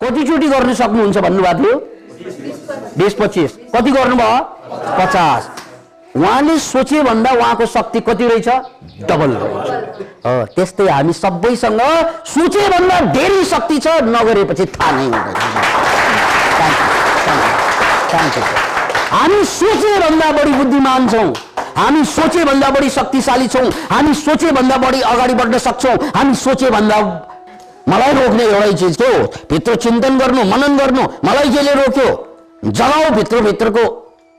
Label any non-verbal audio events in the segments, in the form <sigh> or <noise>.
कतिचोटि गर्न सक्नुहुन्छ भन्नुभएको थियो? बिस पच्चिस। कति गर्नुभयो? पचास। उहाँले सोचे भन्दा उहाँको शक्ति कति रहेछ? डबल रहेछ। त्यस्तै हामी सबैसँग सोचे भन्दा धेरै शक्ति छ नगरेपछि थाहा नै हुँदैन. हामी सोचे भन्दा बढी बुद्धिमान छौँ। हामी सोचे भन्दा बढी शक्तिशाली छौँ। हामी सोचे भन्दा बढी अगाडि बढ्न सक्छौँ। हामी सोचे भन्दा मलाई रोक्ने एउटै चिज के? हो भित्र चिन्तन गर्नु मनन गर्नु मलाई जसले रोक्यो? जगाऊ भित्र भित्रको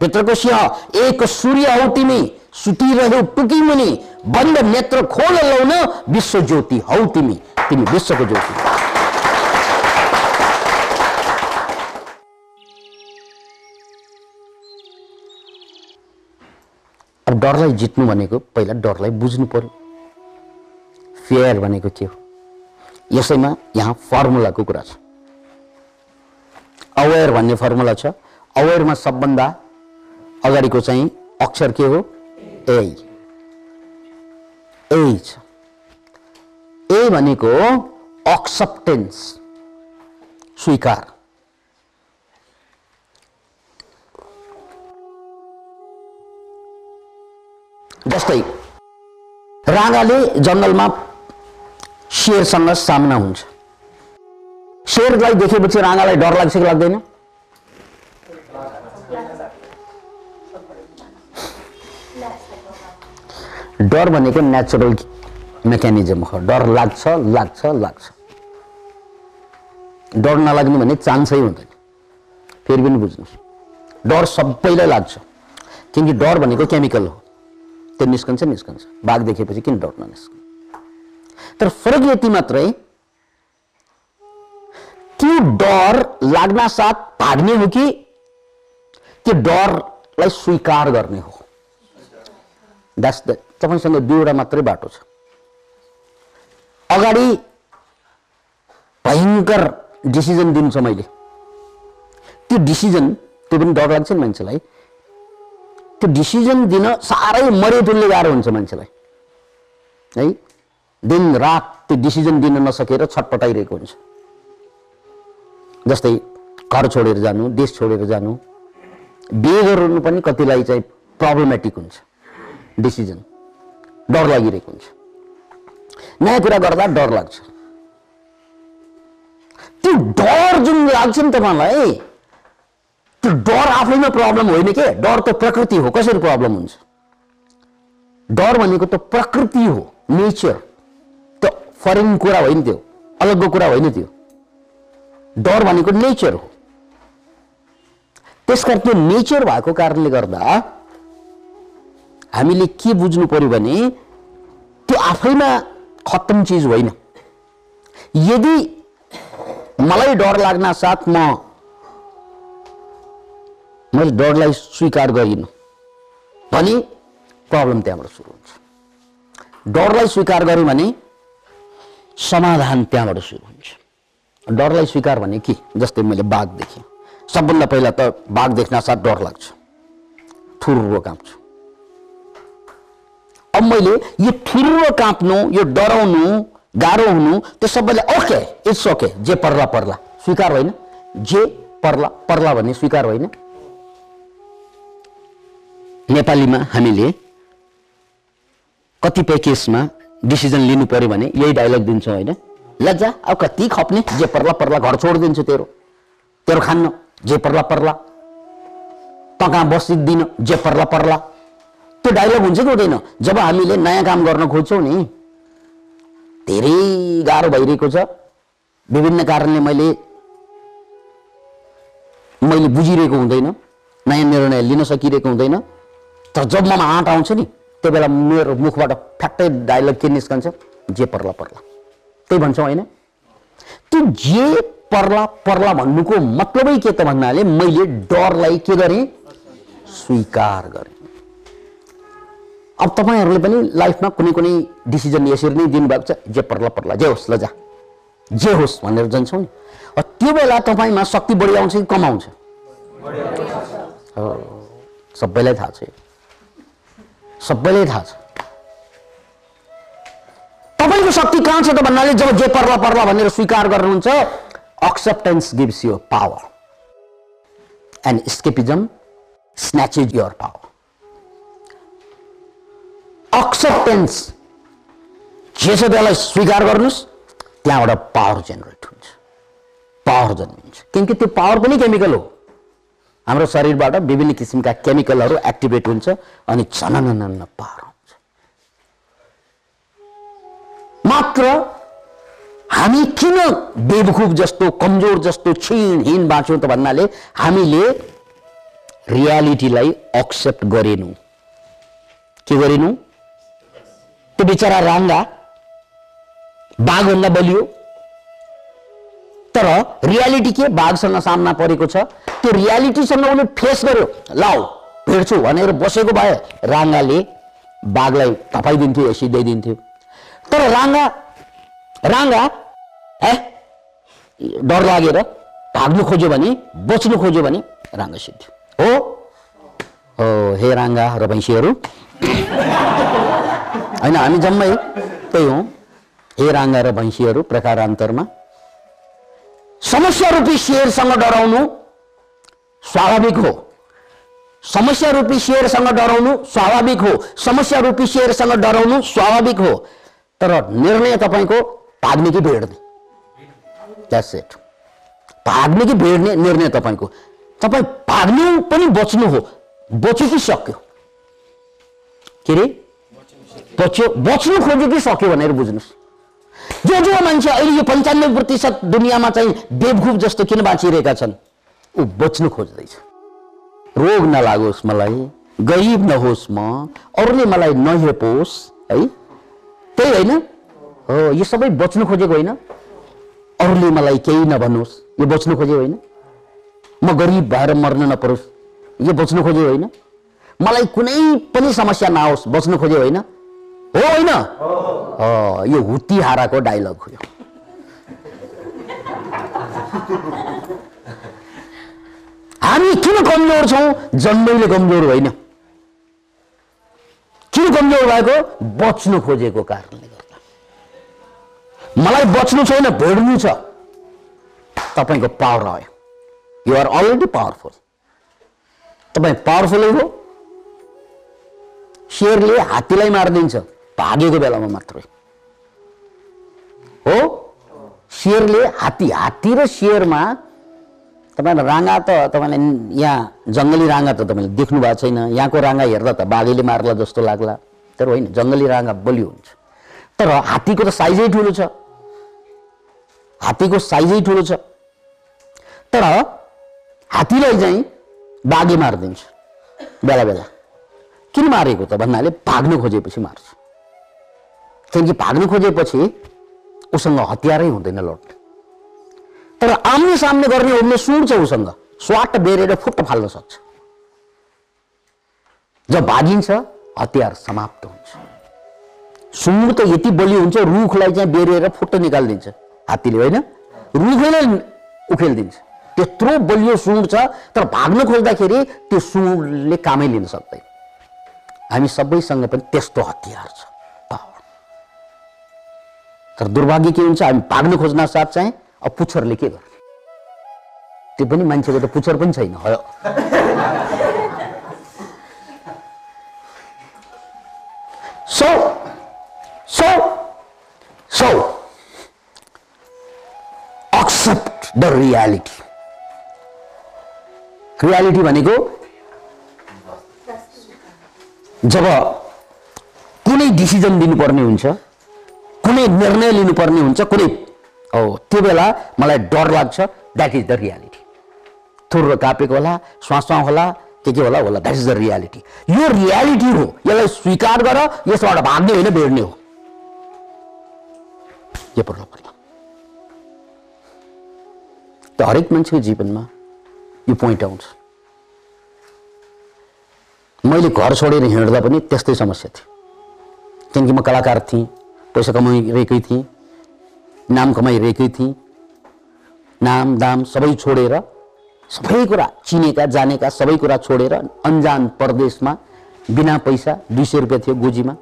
भित्रको सिंह एक सूर्य हौ तिमी सुतिरह्यौ टुकी मुनि बन्द नेत्र खोल लाउन विश्व ज्योति हौ तिमी तिमी विश्वको ज्योति। अब डरलाई जित्नु भनेको पहिला डरलाई बुझ्नु पर्यो। फेयर भनेको के हो? यसैमा यहाँ फर्मुलाको कुरा छ। अवेर भन्ने फर्मुला छ। अवेरमा सबभन्दा अगाडिको चाहिँ अक्षर के हो? ए ए ए भनेको एक्सेप्टेन्स स्वीकार। जस्तै राँगाले जङ्गलमा शेरसँग सामना हुन्छ। शेरलाई देखेपछि राँगालाई डर लाग्छ कि लाग्दैन? डर भनेको नेचुरल मेकानिजम हो। डर लाग्छ लाग्छ लाग्छ। डर नलाग्ने भन्ने चान्सै हुँदैन। फेरि पनि बुझ्नुहोस्। डर सबैलाई लाग्छ। किनकि डर भनेको केमिकल हो। त्यो निस्कन्छ निस्कन्छ। बाघ देखेपछि किन डर ननिस्कन्छ? तर फरक यति मात्रै त्यो डर लाग्न साथ भाग्ने हो कि? त्यो डरलाई स्वीकार गर्ने हो. द्याट्स द तपाईँसँग दुईवटा मात्रै बाटो छ अगाडि भयङ्कर डिसिजन दिनु छ मैले त्यो डिसिजन त्यो पनि डर लाग्छ नि मान्छेलाई त्यो डिसिजन दिन साह्रै मरे तुल्य गाह्रो हुन्छ मान्छेलाई है दिन रात त्यो डिसिजन दिन नसकेर छटपटाइरहेको हुन्छ। जस्तै घर छोडेर जानु देश छोडेर जानु बिहे गर्नु पनि कतिलाई चाहिँ प्रब्लमेटिक हुन्छ। डिसिजन डर लागिरहेको हुन्छ। नयाँ कुरा गर्दा डर लाग्छ। त्यो डर जुन लाग्छ नि तपाईँलाई त्यो डर आफैमा प्रब्लम होइन के? डर त प्रकृति हो कसरी प्रब्लम हुन्छ? डर भनेको त प्रकृति हो नेचर फरेन कुरा होइन त्यो अलग्गो कुरा होइन त्यो। डर भनेको नेचर हो। त्यसकारण त्यो नेचर भएको कारणले गर्दा हामीले के बुझ्नु पर्यो भने त्यो आफैमा खत्तम चिज होइन। यदि मलाई डर लाग्न साथ म मैले डरलाई स्वीकार गरिनँ भने प्रब्लम त्यहाँबाट सुरु हुन्छ। डरलाई स्वीकार गऱ्यो भने समाधान त्यहाँबाट सुरु हुन्छ। डरलाई स्वीकार भने के? जस्तै मैले बाघ देखेँ। सबभन्दा पहिला त बाघ देख्न साथ डर लाग्छ। थुर्रो काँप्छु। अब मैले यो थुर्रो काँप्नु यो डराउनु गाह्रो हुनु त्यो सबैलाई ओके इट्स ओके जे पर्ला पर्ला। स्वीकार होइन? जे पर्ला पर्ला भन्ने स्वीकार होइन? नेपालीमा हामीले कतिपय केसमा डिसिजन लिनु पर्यो भने यही डायलग दिन्छौँ होइन। लज्जा अब कति खप्ने जे पर्ला पर्ला घर छोडिदिन्छु तेरो। तेरो खान्न जे पर्ला पर्ला। त कहाँ बसिदिन जे पर्ला पर्ला। त्यो डायलग हुन्छ कि हुँदैन? जब हामीले नयाँ काम गर्न खोज्छौँ नि धेरै गाह्रो भइरहेको छ। विभिन्न कारणले मैले मैले बुझिरहेको हुँदैन नयाँ निर्णय लिन सकिरहेको हुँदैन। तर जब ममा आँट आउँछ नि त्यो बेला मेरो मुखबाट फ्याक्टै डायलग के निस्कन्छ? जे पर्ला पर्ला। त्यही भन्छौँ होइन। त्यो जे पर्ला पर्ला भन्नुको मतलबै के त भन्नाले मैले डरलाई के गरेँ? स्वीकार गरेँ। अब तपाईँहरूले पनि लाइफमा कुनै कुनै डिसिजन यसरी नै दिनुभएको छ। जे पर्ला पर्ला जे होस् ल जा। जे होस् भनेर जान्छौँ नि। त्यो बेला तपाईँमा शक्ति बढी आउँछ कि कम आउँछ? सबैलाई थाहा छ। सबैलाई थाहा छ। तपाईँको शक्ति कहाँ छ त भन्नाले जब जे पर्ला पर्ला भनेर स्वीकार गर्नुहुन्छ acceptance gives you power. And escapism snatches your power. Acceptance जे छ त्यसलाई स्वीकार गर्नुहोस् त्यहाँबाट पावर जेनेरेट हुन्छ। पावर जन्मिन्छ। किनकि त्यो पावर पनि केमिकल हो। हाम्रो शरीरबाट विभिन्न किसिमका केमिकलहरू एक्टिभेट हुन्छ अनि झननन्न पावर हुन्छ। मात्र हामी किन बेवकुफ जस्तो कमजोर जस्तो क्षीणहीन बाँच्यौँ त भन्नाले हामीले रियालिटीलाई एक्सेप्ट गरेनौँ। के गरेनौँ? त्यो बिचरा राङ्गा बाघभन्दा बलियो तर रियालिटी के बाघसँग सामना परेको छ। त्यो रियालिटीसँग उसले फेस गर्यो। लाऊ भेट्छु भनेर बसेको भए राङ्गाले बाघलाई थपाइदिन्थ्यो सिधाइदिन्थ्यो तर राङ्गा राङ्गा ए डर लागेर भाग्नु खोज्यो भने बच्नु खोज्यो भने राङ्गा सिद्धि। हो? हो हे राङ्गा र भैँसीहरू। <laughs> होइन हामी जम्मै त्यही हौँ। हे राङ्गा र भैँसीहरू प्रकारान्तरमा समस्या रूपी शेरसँग डराउनु स्वाभाविक हो। समस्या रूपी शेरसँग डराउनु स्वाभाविक हो। समस्या रूपी शेरसँग डराउनु स्वाभाविक हो। तर निर्णय तपाईँको भाग्ने कि भेड्ने द्याट्स इट भाग्ने कि भेड्ने निर्णय तपाईँको। तपाईँ भाग्नु पनि बच्नु हो। बच्यो कि सक्यो? के अरे बच्यो। बच्नु खोज्यो कि सक्यो भनेर बुझ्नुहोस्। जो जो मान्छे अहिले यो पन्चानब्बे प्रतिशत दुनियाँमा चाहिँ बेवकुफ जस्तो किन बाँचिरहेका छन्? ऊ बच्नु खोज्दैछ। रोग नलागोस् मलाई गरिब नहोस् म अरूले मलाई नहेपोस् है? त्यही होइन? हो यो सबै बच्नु खोजेको होइन? अरूले मलाई केही नभनोस् यो बच्नु खोजेको होइन? म गरिब भएर मर्न नपरोस् यो बच्नु खोजेको होइन? मलाई कुनै पनि समस्या नआओस् बच्नु खोजेको होइन? हो होइन? यो हुत्ती हाराको डाइलग हो यो। हामी किन कमजोर छौँ? जन्मैले कमजोर होइन। किन कमजोर भएको? बच्नु खोजेको कारणले गर्दा। मलाई बच्नु छैन भेड्नु छ। तपाईँको पावर आयो। युआर अलरेडी पावरफुल तपाईँ पावरफुलै हो। शेरले हात्तीलाई मारिदिन्छ। भागेको बेलामा मात्रै हो। शेरले हात्ती हात्ती र शेरमा तपाईँलाई राँगा त तपाईँलाई यहाँ जङ्गली राँगा त तपाईँले देख्नु भएको छैन। यहाँको राँगा हेर्दा त बाघैले मार्ला जस्तो लाग्ला। तर होइन जङ्गली राँगा बलियो हुन्छ। तर हात्तीको त साइजै ठुलो छ। हात्तीको साइजै ठुलो छ। तर हात्तीलाई चाहिँ बाघे मारिदिन्छ। बेला बेला। किन मारेको त भन्नाले भाग्नु खोजेपछि मार्छ। किनकि भाग्नु खोजेपछि उसँग हतियारै हुँदैन लड्ने तर आम्ने सामने गर्ने ओर्ने सुँड छ उसँग स्वाट बेरेर फुट्ट फाल्न सक्छ जब भागिन्छ हतियार समाप्त हुन्छ सुँड त यति बलियो हुन्छ रुखलाई चाहिँ बेरेर फुट्ट निकालिदिन्छ हात्तीले होइन रुखैले उखेलिदिन्छ त्यत्रो बलियो सुँड छ तर भाग्न खोज्दाखेरि त्यो सुँडले कामै लिन सक्दैन हामी सबैसँग पनि त्यस्तो हतियार छ तर दुर्भाग्य के हुन्छ हामी भाग्न खोज्न साथ चाहिँ अब पुच्छरले के गर्ने त्यो पनि मान्छेको त पुच्छर पनि छैन हो so so so accept the reality reality भनेको जब कुनै डिसिजन दिनुपर्ने हुन्छ कुनै निर्णय लिनुपर्ने हुन्छ कुनै। हो त्यो बेला मलाई डर लाग्छ। द्याट इज द रियालिटी थुर्रो कापेको होला श्वास होला के के होला होला। द्याट इज द रियालिटी यो रियालिटी हो। यसलाई स्वीकार गर। यसबाट भाग्ने होइन बेड्ने हो। यो पल्लो त हरेक मान्छेको जीवनमा यो पोइन्ट आउँछ। मैले घर छोडेर हिँड्दा पनि त्यस्तै समस्या थियो। किनकि म कलाकार थिएँ। पैसा कमाइरहेकै थिएँ नाम कमाइरहेकै थिएँ नाम दाम सबै छोडेर सबै कुरा चिनेका जानेका सबै कुरा छोडेर अन्जान परदेशमा बिना पैसा दुई सय रुपियाँ थियो गोजीमा।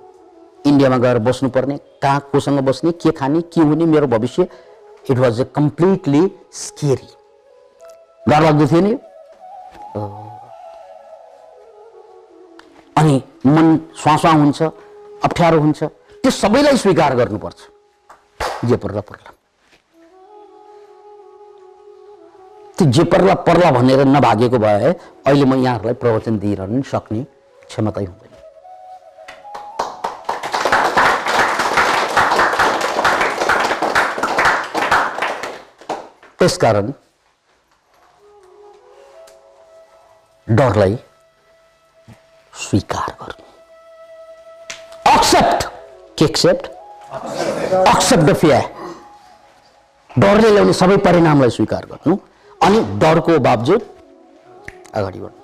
इन्डियामा गएर बस्नुपर्ने कहाँ कोसँग बस्ने के खाने के हुने मेरो भविष्य it was a completely scary डर लाग्दो थियो नि अनि मन स्वास्वा हुन्छ अप्ठ्यारो हुन्छ। त्यो सबैलाई स्वीकार गर्नुपर्छ। जे पर्ला पर्ला। त्यो जे पर्ला पर्ला भनेर नभागेको भए अहिले म यहाँहरूलाई प्रवचन दिइरहनु सक्ने क्षमतै हुँदैन। त्यसकारण डरलाई स्वीकार गर्नु। एक्सेप्ट के एक्सेप्ट एक्सेप्ट द फियर डरले ल्याउने सबै परिणामलाई स्वीकार गर्नु। अनि डरको बावजुद अगाडि बढ्नु।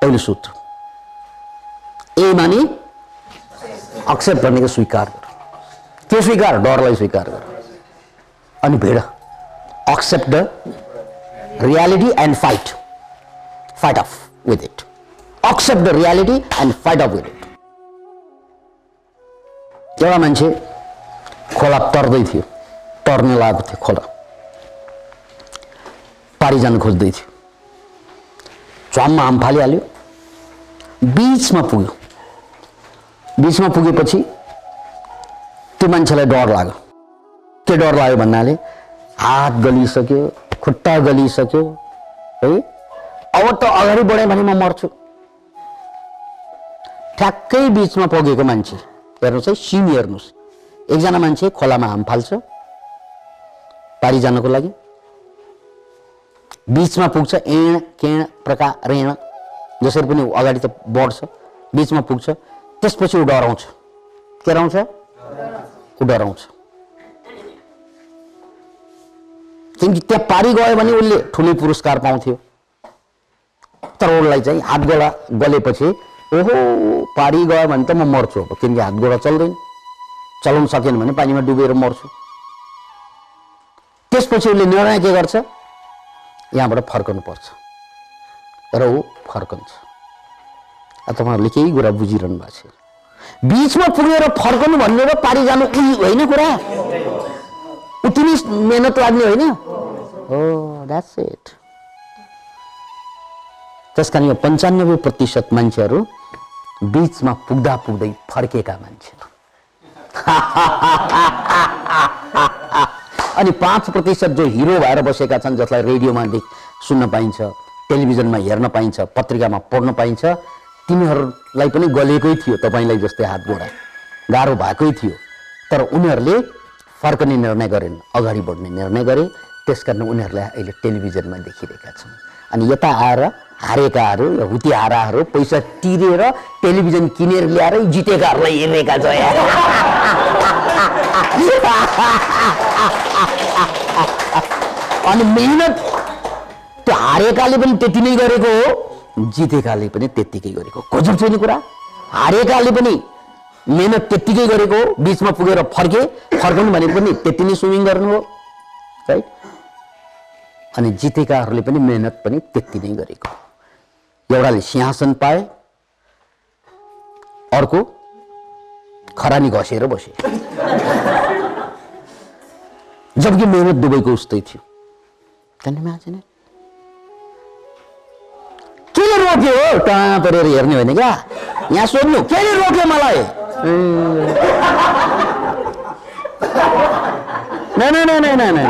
पहिलो सूत्र। ए मानि एक्सेप्ट भनेको स्वीकार गर के स्वीकार डरलाई स्वीकार गर अनि भिड। Accept the reality and fight fight of accept the reality and fight of it एउटा मान्छे खोला तर्दै थियो। तर्न लागेको थियो खोला। पारी जान खोज्दै थियो। च्वाममा हाम फालिहाल्यो। बिचमा पुग्यो। बिचमा पुगेपछि त्यो मान्छेलाई डर लाग्यो। के डर लाग्यो भन्नाले हात गलिसक्यो खुट्टा गलिसक्यो है? अब त अगाडि बढेँ भने म मर्छु। ठ्याक्कै बिचमा पुगेको मान्छे। हेर्नुहोस् है सिन हेर्नुहोस्। एकजना मान्छे खोलामा हाम फाल्छ। पारी जानको लागि। बिचमा पुग्छ एण केण प्रकार रेण जसरी पनि अगाडि त बढ्छ। बिचमा पुग्छ। त्यसपछि ऊ डराउँछ। के डराउँछ? ऊ डराउँछ। किनकि त्यहाँ पारी गयो भने उसले ठुलो पुरस्कार पाउँथ्यो। तर उसलाई चाहिँ हात गोडा गलेपछि ओहो पारी गयो भने त म मर्छु अब किनकि हात गोडा चल्दैन चलाउन सकेन भने पानीमा डुबेर मर्छु त्यसपछि उसले निर्णय के गर्छ यहाँबाट फर्कनु पर्छ र ऊ फर्कन्छ तपाईँहरूले केही कुरा बुझिरहनु भएको छ बिचमा पुगेर फर्कनु भन्ने र पारी जानु उही होइन कुरा उति नै मेहनत लाग्ने होइन हो द्याट्स इट त्यस कारण यो पन्चानब्बे प्रतिशत मान्छेहरू बिचमा पुग्दा पुग्दै फर्केका मान्छेहरू <laughs> अनि पाँच प्रतिशत जो हिरो भएर बसेका छन् जसलाई रेडियोमा देख सुन्न पाइन्छ टेलिभिजनमा हेर्न पाइन्छ पत्रिकामा पढ्न पाइन्छ तिनीहरूलाई पनि गलेकै थियो तपाईँलाई जस्तै हात गोडा। गाह्रो भएकै थियो। तर उनीहरूले फर्कने निर्णय गरेन अगाडि बढ्ने निर्णय गरे। त्यस कारण उनीहरूलाई अहिले टेलिभिजनमा देखिरहेका छन्। अनि यता आएर हारेकाहरू हुती हाराहरू पैसा तिरेर टेलिभिजन किनेर ल्याएर जितेकाहरूलाई हेरिरहेका छ। अनि मेहनत त्यो हारेकाले पनि त्यति नै गरेको हो जितेकाले पनि त्यत्तिकै गरेको हो। खोजब छैन कुरा? हारेकाले पनि मेहनत त्यत्तिकै गरेको हो बिचमा पुगेर फर्के फर्कनु भनेको पनि त्यति नै स्विमिङ गर्नु हो राइट अनि जितेकाहरूले पनि मेहनत पनि त्यति नै गरेको हो। एउटाले सिंहासन पाए अर्को खरानी घसेर बसे। जबकि मेहनत दुबईको उस्तै थियो? केले रोक्यो हो? कहाँ परेर हेर्ने होइन क्या। यहाँ सोध्नु केले रोक्यो मलाई? नै नै नै नै नै।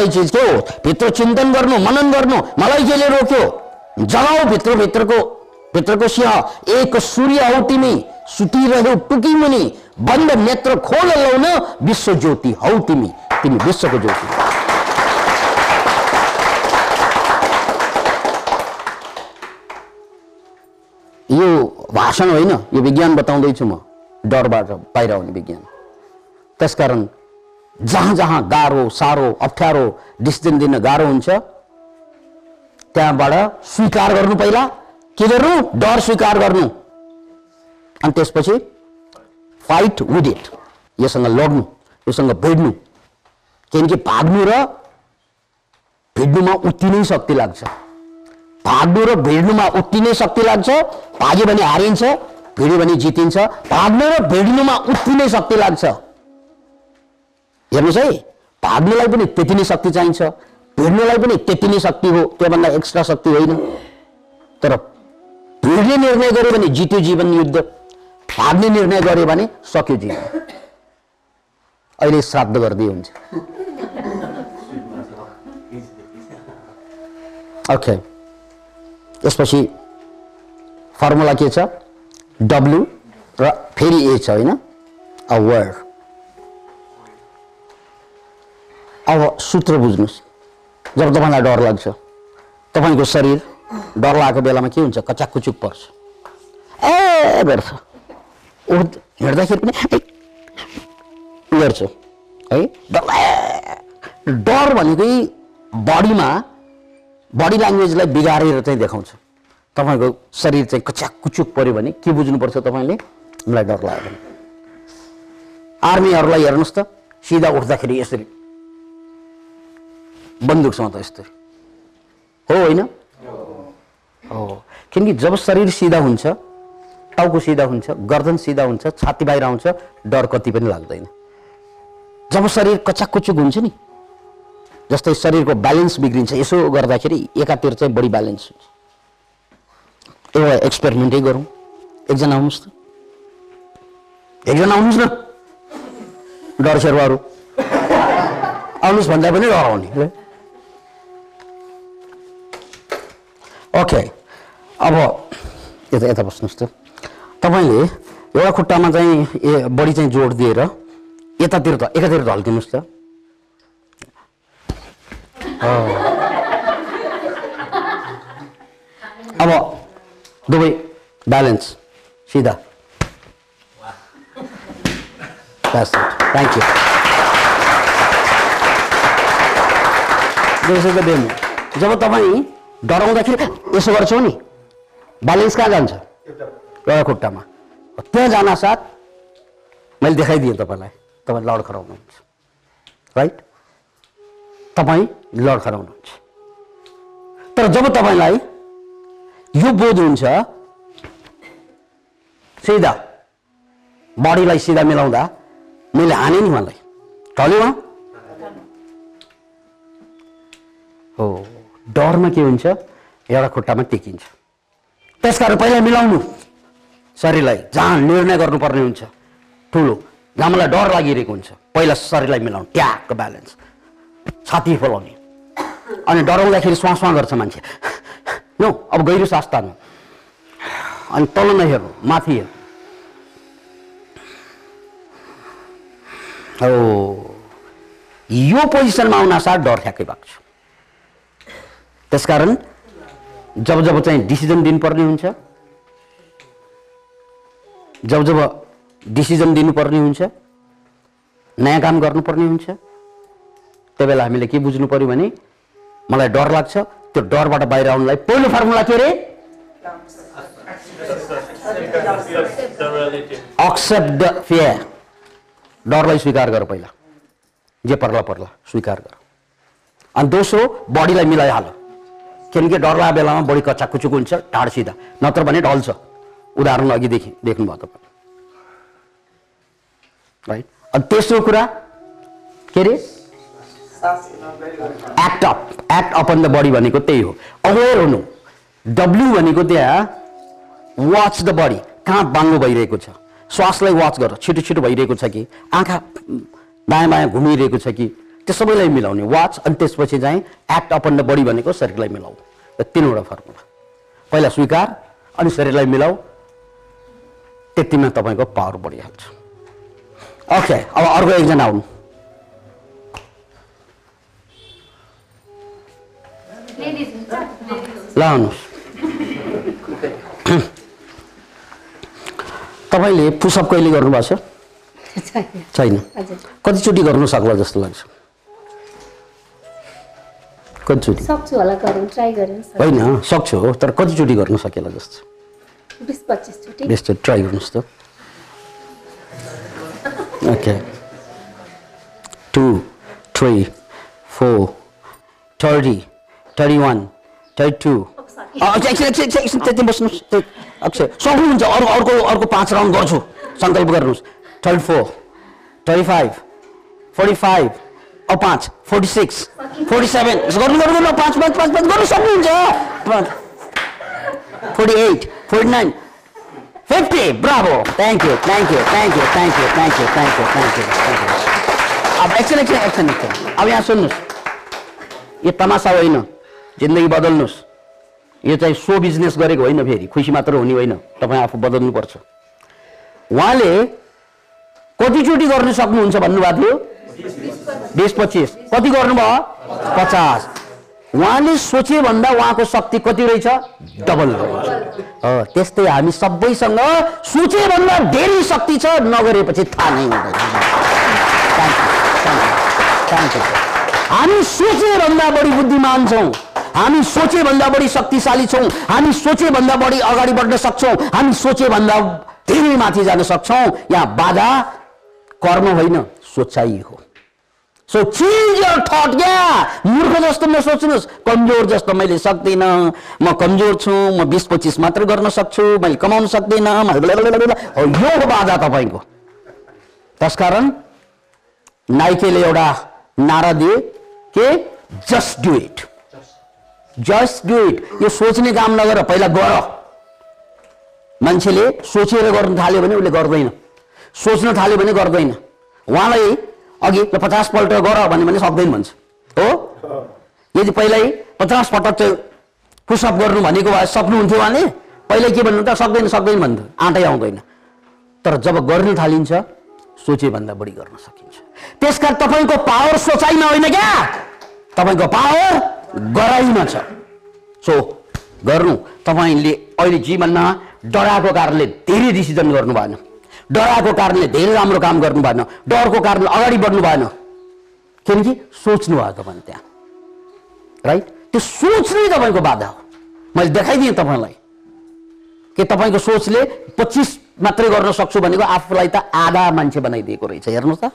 एउटै चिज के हो भित्र चिन्तन गर्नु मनन गर्नु मलाई केले रोक्यो। जगाऊ भित्र भित्रको भित्रको सिंह एक सूर्य हौ तिमी सुतिरह्यौ टुकी मुनि बन्द नेत्र खोल लौन विश्व ज्योति हौ तिमी तिमी विश्वको ज्योति यो भाषण होइन यो विज्ञान बताउँदैछु म डरबाट बाहिर आउने विज्ञान। त्यसकारण जहाँ जहाँ गाह्रो साह्रो अप्ठ्यारो डिसिजन दिन गाह्रो हुन्छ त्यहाँबाट स्वीकार गर्नु पहिला के गर्नु? डर स्वीकार गर्नु। अनि त्यसपछि फाइट विथ इट योसँग लड्नु योसँग भिड्नु। किनकि भाग्नु र भिड्नुमा उति नै शक्ति लाग्छ। भाग्नु र भिड्नुमा उति नै शक्ति लाग्छ। भाग्यो भने हारिन्छ भिड्यो भने जितिन्छ। भाग्नु र भिड्नुमा उति नै शक्ति लाग्छ। हेर्नुहोस् है भाग्नुलाई पनि त्यति नै शक्ति चाहिन्छ भिड्नुलाई पनि त्यति नै शक्ति हो त्योभन्दा एक्स्ट्रा शक्ति होइन। तर भिड्ने निर्णय गर्यो भने जित्यो जीवन युद्ध भाग्ने निर्णय गर्यो भने सक्यो जीवन। अहिले श्राद्ध गर्दै हुन्छ। ओके यसपछि फर्मुला के छ? डब्लु र फेरि ए छ होइन? अ वर्ड अब सूत्र बुझ्नुहोस्। जब तपाईँलाई डर लाग्छ तपाईँको शरीर डर लागेको बेलामा के हुन्छ? कचाकुचुक पर्छ। ए भेट्छ ऊ हिँड्दाखेरि पनि गर्छ। है? डर भनेकै बडीमा बडी ल्याङ्ग्वेजलाई बिगारेर चाहिँ देखाउँछ। तपाईँको शरीर चाहिँ कच्याकुचुक पऱ्यो भने के बुझ्नुपर्छ तपाईँले? मलाई डर लाग्यो। भने आर्मीहरूलाई हेर्नुहोस् त। सिधा उठ्दाखेरि यसरी बन्दुकसँग त यस्तरी हो होइन? हो। किनकि जब शरीर सिधा हुन्छ टाउको सिधा हुन्छ गर्दन सिधा हुन्छ छाती बाहिर आउँछ डर कति पनि लाग्दैन। जब शरीर कचाकुचुक हुन्छ नि जस्तै शरीरको ब्यालेन्स बिग्रिन्छ यसो गर्दाखेरि एकातिर चाहिँ बढी ब्यालेन्स हुन्छ। एउटा एक्सपेरिमेन्टै गरौँ। एकजना आउनुहोस् त। एकजना आउनुहोस् न। डर शेर्वाहरू। आउनुहोस् भन्दा पनि डराउने ओके अब यता यता बस्नुहोस् त। तपाईँले एउटा खुट्टामा चाहिँ ए बढी चाहिँ जोड दिएर यतातिर त एकातिर ढल्किनुहोस् त। अब दुवै ब्यालेन्स। सिधा। थ्याङ्क यू जब तपाईँ डराउँदाखेरि यसो गर्छौ नि। ब्यालेन्स कहाँ जान्छ? एउटा खुट्टामा त्यहाँ जान साथ मैले देखाइदिएँ तपाईँलाई। तपाईँ लड खराउनुहुन्छ। राइट तपाईँ लड खराउनुहुन्छ। तर जब तपाईँलाई यो बोध हुन्छ सिधा बडीलाई सिधा मिलाउँदा मैले हाने नि उहाँलाई। ढल्यो उहाँ हो। डरमा के हुन्छ? एउटा खुट्टामा टेकिन्छ। त्यसकारण पहिला मिलाउनु। शरीरलाई जहाँ निर्णय गर्नुपर्ने हुन्छ। ठुलो जहाँ मलाई डर लागिरहेको हुन्छ पहिला शरीरलाई मिलाउनु। ट्यागको ब्यालेन्स। छाती फलाउने। अनि डराउँदाखेरि श्वास गर्छ मान्छे। नो अब गहिरो सास तान्नु अनि तल नहेर्नु माथि हेर्नु। हो। यो पोजिसनमा आउन साथ डर ठ्याक्कै भएको छ। त्यसकारण जब जब चाहिँ डिसिजन दिनुपर्ने हुन्छ जब जब डिसिजन दिनुपर्ने हुन्छ नयाँ काम गर्नुपर्ने हुन्छ त्यो बेला हामीले के बुझ्नु पर्यो भने मलाई डर लाग्छ त्यो डरबाट बाहिर आउनुलाई पहिलो फर्मुला के अरे एक्सेप्ट द फियर डरलाई स्वीकार गर पहिला। जे पर्ला पर्ला। स्वीकार गर। अनि दोस्रो बडीलाई मिलाइहाल। किनकि डर लागेको बेलामा बडी कच्चाकुचुक हुन्छ ढाड सिधा नत्र भने ढल्छ। उदाहरण अघिदेखि देख्नुभयो तपाईँ। राइट अनि तेस्रो कुरा के अरे act up act upon the body भनेको त्यही हो। अवेर हुनु। डब्लु भनेको त्यहाँ वाच द बडी कहाँ बाङ्गो भइरहेको छ? श्वासलाई वाच गर। छिटो छिटो भइरहेको छ कि? आँखा दायाँ बायाँ घुमिरहेको छ कि? त्यो सबैलाई मिलाउने वाच अनि त्यसपछि चाहिँ एक्ट अपन द बडी भनेको शरीरलाई मिलाऊ। यो तिनवटा फर्मुला। पहिला स्वीकार अनि शरीरलाई मिलाऊ। त्यतिमा तपाईँको पावर बढिहाल्छ। ओके अब अर्को एकजना आउनु। ल आउनुहोस्। तपाईँले पुसअप कहिले गर्नुभएको छ? <laughs> छैन। कतिचोटि गर्नु सक्ला जस्तो लाग्छ? कतिचोटि सक्छु होला गरौँ ट्राई गरौँ होइन सक्छु हो तर कतिचोटि गर्न सकेला जस्तो बिस पच्चिसचोटि यस्तो ट्राई गर्नुहोस् त। Okay two three four thirty thirty one thirty two त्यति बस्नुहोस् अक्षय सक्नुहुन्छ अरू अर्को अर्को पाँच राउन्ड गर्छु। सङ्कल्प गर्नुहोस्। Thirty four thirty five forty five अब पाँच फोर्टी सिक्स फोर्टी सेभेन। गर्नु गर्नु गर्नु। पाँच पाँच पाँच पाँच गर्नु सक्नुहुन्छ। Forty eight forty nine. Fifty. Bravo. Thank you thank you thank you thank you thank you thank you thank you thank you अब एकछिन एकछिन एकछिन एकछिन अब यहाँ सुन्नुहोस्। यो तमासा होइन। जिन्दगी बदल्नुहोस्। यो चाहिँ सो बिजनेस गरेको होइन फेरि। खुसी मात्र हुने होइन। तपाईँ आफू बदल्नुपर्छ। उहाँले कतिचोटि गर्नु सक्नुहुन्छ भन्नुभएको थियो बिस पच्चिस। कति गर्नुभयो? पचास। उहाँले सोचे भन्दा उहाँको शक्ति कति रहेछ? डबल। रहेछ त्यस्तै हामी सबैसँग सोचे भन्दा धेरै शक्ति छ नगरेपछि थाहा नै हुँदैन. हामी सोचे भन्दा बढी बुद्धिमान छौँ। हामी सोचे भन्दा बढी शक्तिशाली छौँ। हामी सोचे भन्दा बढी अगाडि बढ्न सक्छौँ। हामी सोचे भन्दा धेरै माथि जान सक्छौँ। यहाँ बाधा कर्म होइन सोचाइ हो। सो चेन्ज यर थट क्या मूर्ख जस्तो नसोच्नुहोस् कमजोर जस्तो मैले सक्दिनँ। म कमजोर छु म बिस पच्चिस मात्र गर्न सक्छु मैले कमाउन सक्दिनँ हो, यो बाधा तपाईँको। त्यसकारण नाइकेले एउटा नारा दिए के? Just do it just do it यो सोच्ने काम नगर पहिला गर। मान्छेले सोचेर गर्नु थाल्यो भने उसले गर्दैन। सोच्न थाल्यो भने गर्दैन। उहाँलाई अघि ल पचासपल्ट गर भन्यो भने सक्दैन भन्छ। हो? यदि पहिल्यै पचास पटक चाहिँ पुसअप गर्नु भनेको भए सक्नुहुन्थ्यो उहाँले पहिल्यै के भन्नु त सक्दैन सक्दैन भन्थ्यो आँटै आउँदैन। तर जब गर्न थालिन्छ सोचेभन्दा बढी गर्न सकिन्छ। त्यसकारण तपाईँको पावर सोचाइमा होइन क्या? तपाईँको पावर गराइमा छ। सो गर्नु। तपाईँले अहिले जीवनमा डराएको कारणले धेरै डिसिजन गर्नु भएन डराएको कारणले धेरै राम्रो काम गर्नु भएन डरको कारणले अगाडि बढ्नु भएन। किनकि सोच्नु भयो तपाईँले त्यहाँ। राइट त्यो सोच नै तपाईँको बाधा हो। मैले देखाइदिएँ तपाईँलाई कि तपाईँको सोचले पच्चिस मात्रै गर्न सक्छु भनेको आफूलाई त आधा मान्छे बनाइदिएको रहेछ। हेर्नुहोस् त।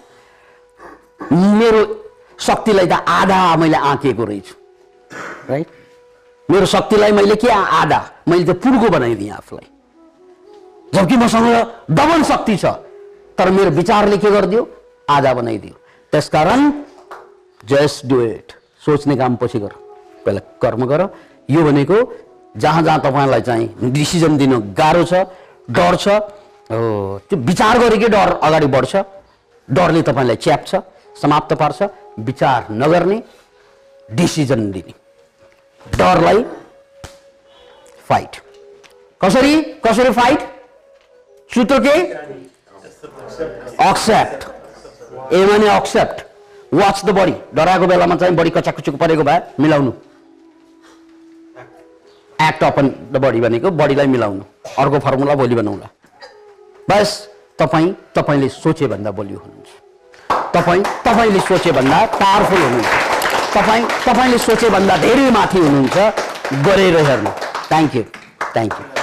मेरो शक्तिलाई त आधा मैले आँकेको रहेछु। राइट मेरो शक्तिलाई मैले के आधा? मैले त पुर्को बनाइदिएँ आफूलाई। जबकि मसँग डबल शक्ति छ तर मेरो विचारले के गरिदियो? आधा बनाइदियो। त्यसकारण जस्ट डु इट सोच्ने काम पछि गर। पहिला कर्म गर। यो भनेको जहाँ जहाँ तपाईँलाई चाहिँ डिसिजन दिनु गाह्रो छ डर छ त्यो विचार गरेकै डर? अगाडि बढ्छ। डरले तपाईँलाई च्याप्छ समाप्त पार्छ। विचार नगर्ने डिसिजन दिने डरलाई फाइट कसरी? कसरी फाइट के एक्सेप्ट ए भने एक्सेप्ट वाच द बडी डराएको बेलामा चाहिँ बडी कचाकुचुक परेको भए मिलाउनु एक्ट अपन द बडी भनेको बडीलाई मिलाउनु अर्को फर्मुला भोलि बनाउला बस तपाईँ तपाईँले सोचे भन्दा बलियो हुनुहुन्छ तपाईँ तपाईँले सोचे भन्दा पावरफुल हुनुहुन्छ तपाईँ तपाईँले सोचे भन्दा धेरै माथि हुनुहुन्छ गरेर हेर्नु थ्याङ्क यू थ्याङ्क यू